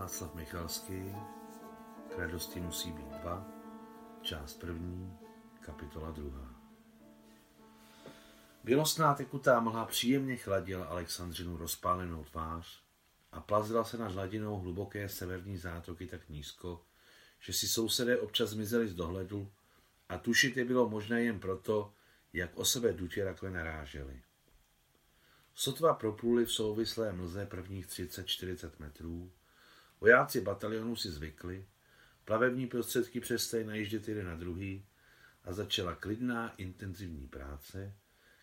Václav Michalský, k radosti musí být dva, část první, kapitola druhá. Bělostná tekutá mlha příjemně chladila Alexandřinu rozpálenou tvář a plazila se nad hladinou hluboké severní zátoky tak nízko, že si sousedé občas zmizeli z dohledu a tušit je bylo možné jen proto, jak o sebe dutě rakle naráželi. Sotva propluli v souvislé mlze prvních 30-40 metrů, vojáci batalionu si zvykli, plavební prostředky přestaly najíždět jeden na druhý a začala klidná intenzivní práce,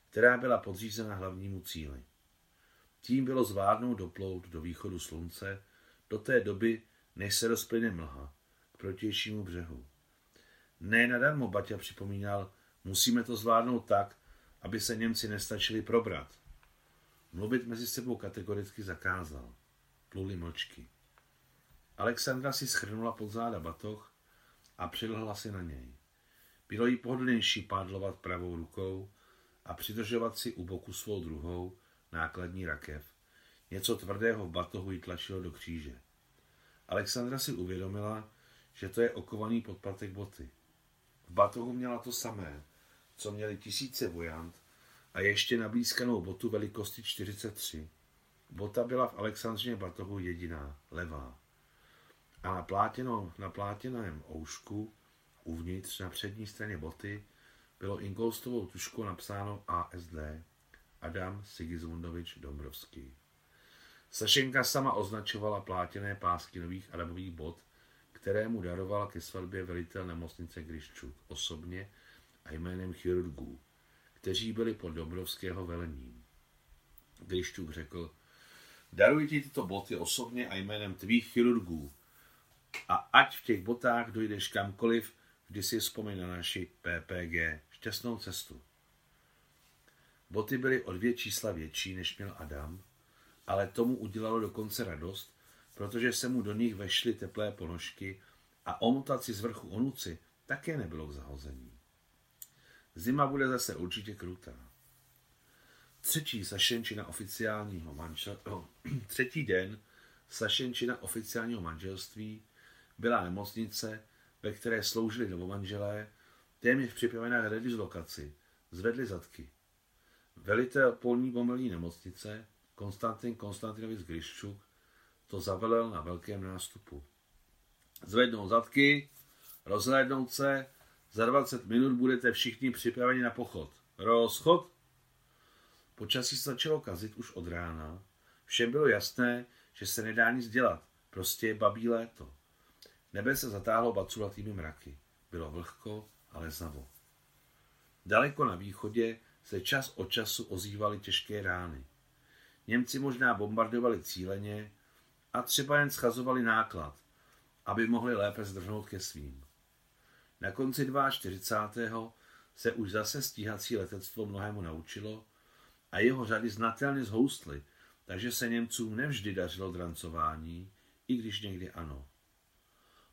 která byla podřízena hlavnímu cíli. Tím bylo zvládnout doplout do východu slunce do té doby, než se rozplyne mlha k protějšímu břehu. Ne nadarmo Baťa připomínal, musíme to zvládnout tak, aby se Němci nestačili probrat. Mluvit mezi sebou kategoricky zakázal. Pluli mlčky. Alexandra si schrnula pod záda batoh a přilhla si na něj. Bylo jí pohodlnější pádlovat pravou rukou a přidržovat si u boku svou druhou nákladní rakev. Něco tvrdého v batohu jí tlačilo do kříže. Alexandra si uvědomila, že to je okovaný podpatek boty. V batohu měla to samé, co měli tisíce vojant a ještě nablízkanou botu velikosti 43. Bota byla v Alexandřině batohu jediná, levá. A na, plátěno, na plátěném oušku, uvnitř na přední straně boty, bylo inkoustovou tuškou napsáno ASD. Adam Sigismundovič Dombrovský. Sašenka sama označovala plátěné pásky nových Adamových bot, které mu daroval ke svatbě velitel nemocnice Griščuk osobně a jménem chirurgů, kteří byli pod Dobrovského velením. Griščuk řekl, daruji ti tyto boty osobně a jménem tvých chirurgů a ať v těch botách dojdeš kamkoliv, vždy si vzpomeň na naši PPG. Šťastnou cestu. Boty byly o dvě čísla větší, než měl Adam, ale tomu udělalo dokonce radost, protože se mu do nich vešly teplé ponožky a omotat si z vrchu onuci také nebylo k zahození. Zima bude zase určitě krutá. Třetí sašenčina oficiálního manžel... oh, třetí den sašenčina oficiálního manželství byla nemocnice, ve které sloužili novomanželé, téměř připravená k redislokaci, zvedli zadky. Velitel polní pomelní nemocnice, Konstantin Konstantinovic Gryščuk, to zavelel na velkém nástupu. Zvednou zadky, rozhlédnout se, za 20 minut budete všichni připraveni na pochod. Rozchod? Počasí se začalo kazit už od rána. Všem bylo jasné, že se nedá nic dělat. Prostě je babí léto. Nebe se zatáhlo baculatými mraky. Bylo vlhko, ale znavo. Daleko na východě se čas od času ozývaly těžké rány. Němci možná bombardovali cíleně a třeba jen schazovali náklad, aby mohli lépe zdrhnout ke svým. Na konci 42. se už zase stíhací letectvo mnohému naučilo a jeho řady znatelně zhoustly, takže se Němcům nevždy dařilo drancování, i když někdy ano.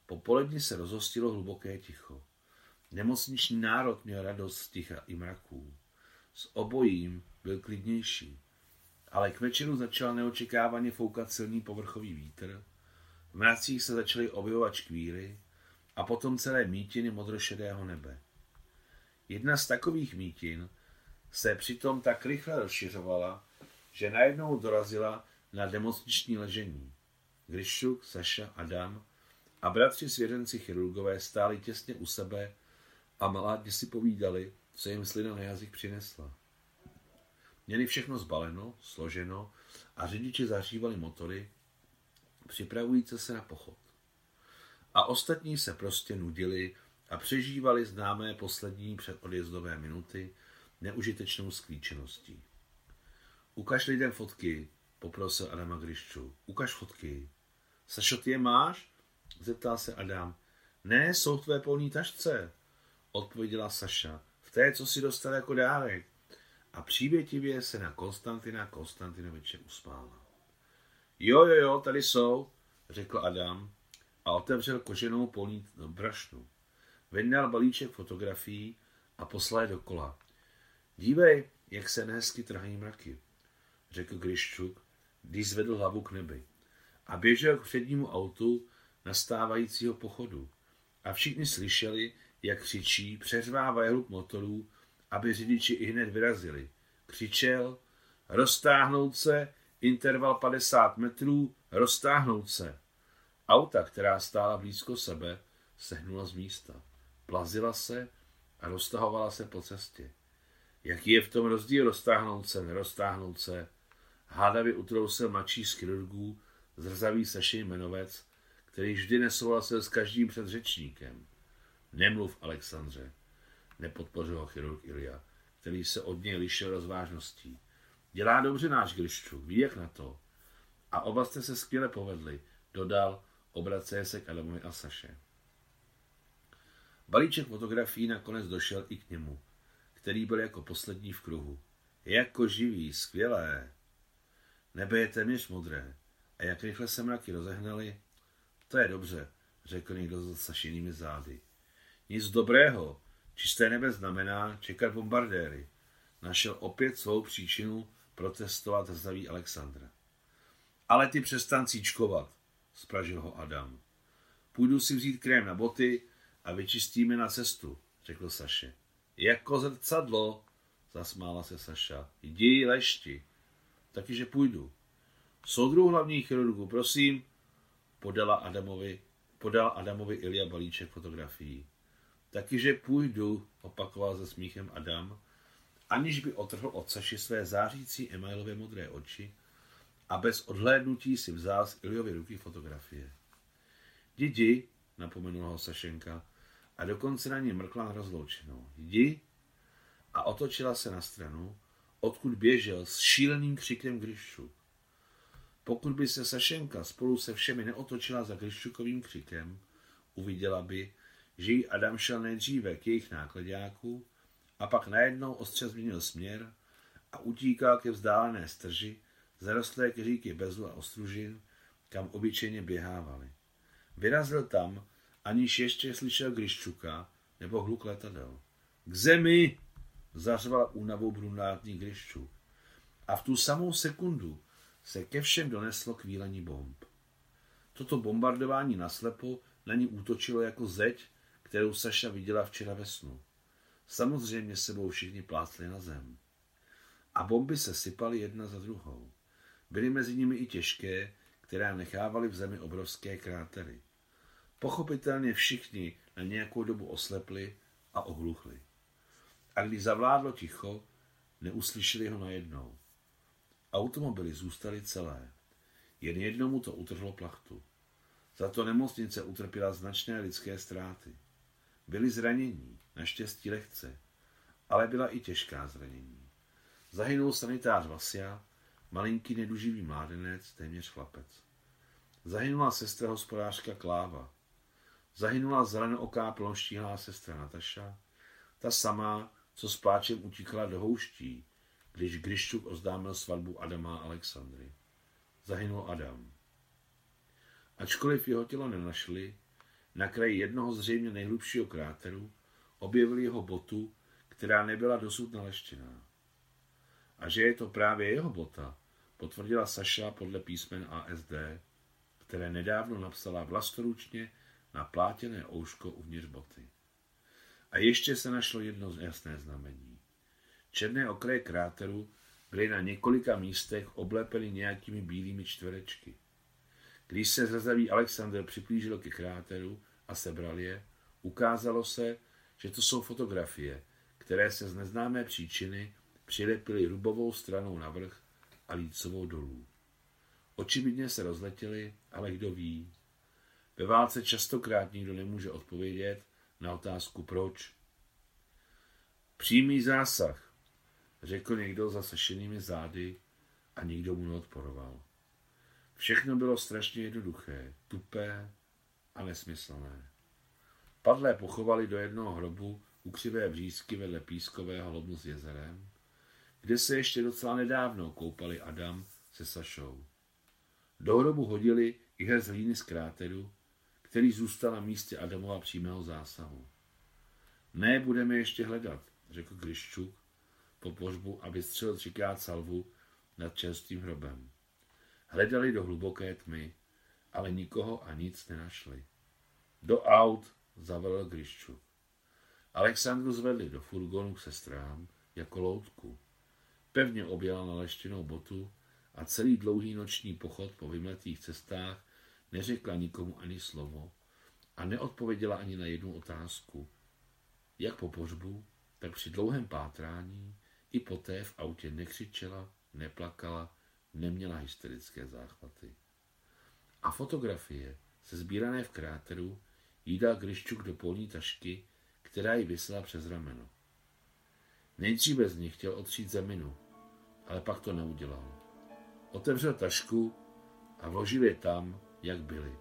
Po poledni se rozhostilo hluboké ticho. Nemocniční národ měl radost z ticha i mraků. S obojím byl klidnější. Ale k večeru začal neočekávaně foukat silný povrchový vítr, v mracích se začaly objevovat škvíry a potom celé mítiny modrošedého nebe. Jedna z takových mítin se přitom tak rychle rozšiřovala, že najednou dorazila na nemocniční ležení. Gryšuk, Saša, Adam a bratři svěřenci chirurgové stáli těsně u sebe a maládně si povídali, co jim slina na jazyk přinesla. Měli všechno zbaleno, složeno a řidiči zahřívali motory, připravující se na pochod. A ostatní se prostě nudili a přežívali známé poslední předodjezdové minuty neužitečnou sklíčeností. Ukaž lidem fotky, poprosil Adama Gryšču. Ukaž fotky. Sašo, ty je máš? Zeptal se Adam. Ne, jsou v tvé polní tašce, odpověděla Saša. V té, co si dostal jako dárek. A přívětivě se na Konstantina Konstantinoviče usmála. Jo, jo, jo, tady jsou, řekl Adam a otevřel koženou polní brašnu. Vyndal balíček fotografií a poslal je dokola. Dívej, jak se nehezky trhají mraky, řekl Gryščuk, když zvedl hlavu k nebi. a běžel k přednímu autu nastávajícího pochodu. A všichni slyšeli, jak křičí, přeřvávají hluk motorů, aby řidiči i hned vyrazili. Křičel, roztáhnout se, interval 50 metrů, roztáhnout se. Auta, která stála blízko sebe, sehnula z místa. Plazila se a roztahovala se po cestě. Jaký je v tom rozdíl roztáhnout se, neroztáhnout se? Hádavě utrousil mladší z chirurgů, zrzavý Saši jmenovec, který vždy nesouhlasil s každým předřečníkem. Nemluv, Alexandře, nepodpořil ho chirurg Ilja, který se od něj lišil rozvážností. Dělá dobře náš Grišču, ví jak na to. A oba jste se skvěle povedli, dodal, obraceje se k Adamovi a Saše. Balíček fotografií nakonec došel i k němu, který byl jako poslední v kruhu. Jako živý, skvělé. Nebe je téměř modré. A jak rychle se mraky rozehnali, to je dobře, řekl někdo za Sašinými zády. Nic dobrého. Čisté nebe znamená čekat bombardéry. Našel opět svou příčinu protestovat zdraví Alexandra. Ale ty přestan cíčkovat, spražil ho Adam. Půjdu si vzít krém na boty a vyčistíme na cestu, řekl Saše. Jako zrcadlo, zasmála se Saša. Jdi, lešti. Takyže půjdu. Soudruh hlavních chirurgů, prosím, podala Adamovi, podal Adamovi Ilia balíček fotografií. Takyže půjdu, opakoval se smíchem Adam, aniž by otrhl od Saši své zářící emailové modré oči a bez odhlédnutí si vzal z Iliovy ruky fotografie. Jdi, napomenul ho Sašenka a dokonce na ní mrkla rozloučenou. Jdi a otočila se na stranu, odkud běžel s šíleným křikem Gryšu. Pokud by se Sašenka spolu se všemi neotočila za Gryščukovým křikem, uviděla by, že jí Adam šel nejdříve k jejich nákladňáku a pak najednou ostře změnil směr a utíkal ke vzdálené strži, zarostlé keříky bezu a ostružin, kam obyčejně běhávali. Vyrazil tam, aniž ještě slyšel Gryščuka nebo hluk letadel. K zemi! zařval únavou brunátný Gryščuk. A v tu samou sekundu se ke všem doneslo kvílení bomb. Toto bombardování naslepo na ní útočilo jako zeď, kterou Saša viděla včera ve snu. Samozřejmě sebou všichni plácli na zem. A bomby se sypaly jedna za druhou. Byly mezi nimi i těžké, které nechávaly v zemi obrovské krátery. Pochopitelně všichni na nějakou dobu oslepli a ohluchli. A když zavládlo ticho, neuslyšeli ho najednou. Automobily zůstaly celé. Jen jednomu to utrhlo plachtu. Za to nemocnice utrpěla značné lidské ztráty. Byli zranění, naštěstí lehce, ale byla i těžká zranění. Zahynul sanitář Vasia, malinký neduživý mládenec, téměř chlapec. Zahynula sestra hospodářka Kláva. Zahynula zelenooká plonštíhlá sestra Nataša, ta samá, co s pláčem utíkala do houští, když Griščuk oznámil svatbu Adama a Alexandry. Zahynul Adam. Ačkoliv jeho tělo nenašli, na kraji jednoho zřejmě nejhlubšího kráteru objevili jeho botu, která nebyla dosud naleštěná. A že je to právě jeho bota, potvrdila Saša podle písmen ASD, které nedávno napsala vlastoručně na plátěné ouško uvnitř boty. A ještě se našlo jedno jasné znamení. Černé okraje kráteru byly na několika místech oblepeny nějakými bílými čtverečky. Když se zrzavý Alexander připlížil ke kráteru a sebral je, ukázalo se, že to jsou fotografie, které se z neznámé příčiny přilepily rubovou stranou navrch a lícovou dolů. Očividně se rozletěly, ale kdo ví. Ve válce častokrát nikdo nemůže odpovědět na otázku proč. Přímý zásah, řekl někdo za sešenými zády a nikdo mu neodporoval. Všechno bylo strašně jednoduché, tupé a nesmyslné. Padlé pochovali do jednoho hrobu u křivé vřízky vedle pískového lomu s jezerem, kde se ještě docela nedávno koupali Adam se Sašou. Do hrobu hodili i hez hlíny z kráteru, který zůstal na místě Adamova přímého zásahu. Ne, budeme ještě hledat, řekl Gryščuk po požbu a vystřelil třikrát salvu nad čerstvým hrobem. Hledali do hluboké tmy, ale nikoho a nic nenašli. Do aut zavelel Gryščuk. Alexandru zvedli do furgonu k sestrám jako loutku. Pevně objela na leštěnou botu a celý dlouhý noční pochod po vymletých cestách neřekla nikomu ani slovo a neodpověděla ani na jednu otázku. Jak po pořbu, tak při dlouhém pátrání i poté v autě nekřičela, neplakala, neměla hysterické záchvaty. A fotografie, se sbírané v kráteru, jí dal Gryščuk do polní tašky, která jí vysela přes rameno. Nejdříve z nich chtěl otřít zeminu, ale pak to neudělal. Otevřel tašku a vložil je tam, jak byly.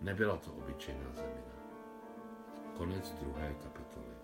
Nebyla to obyčejná zemina. Konec druhé kapitoly.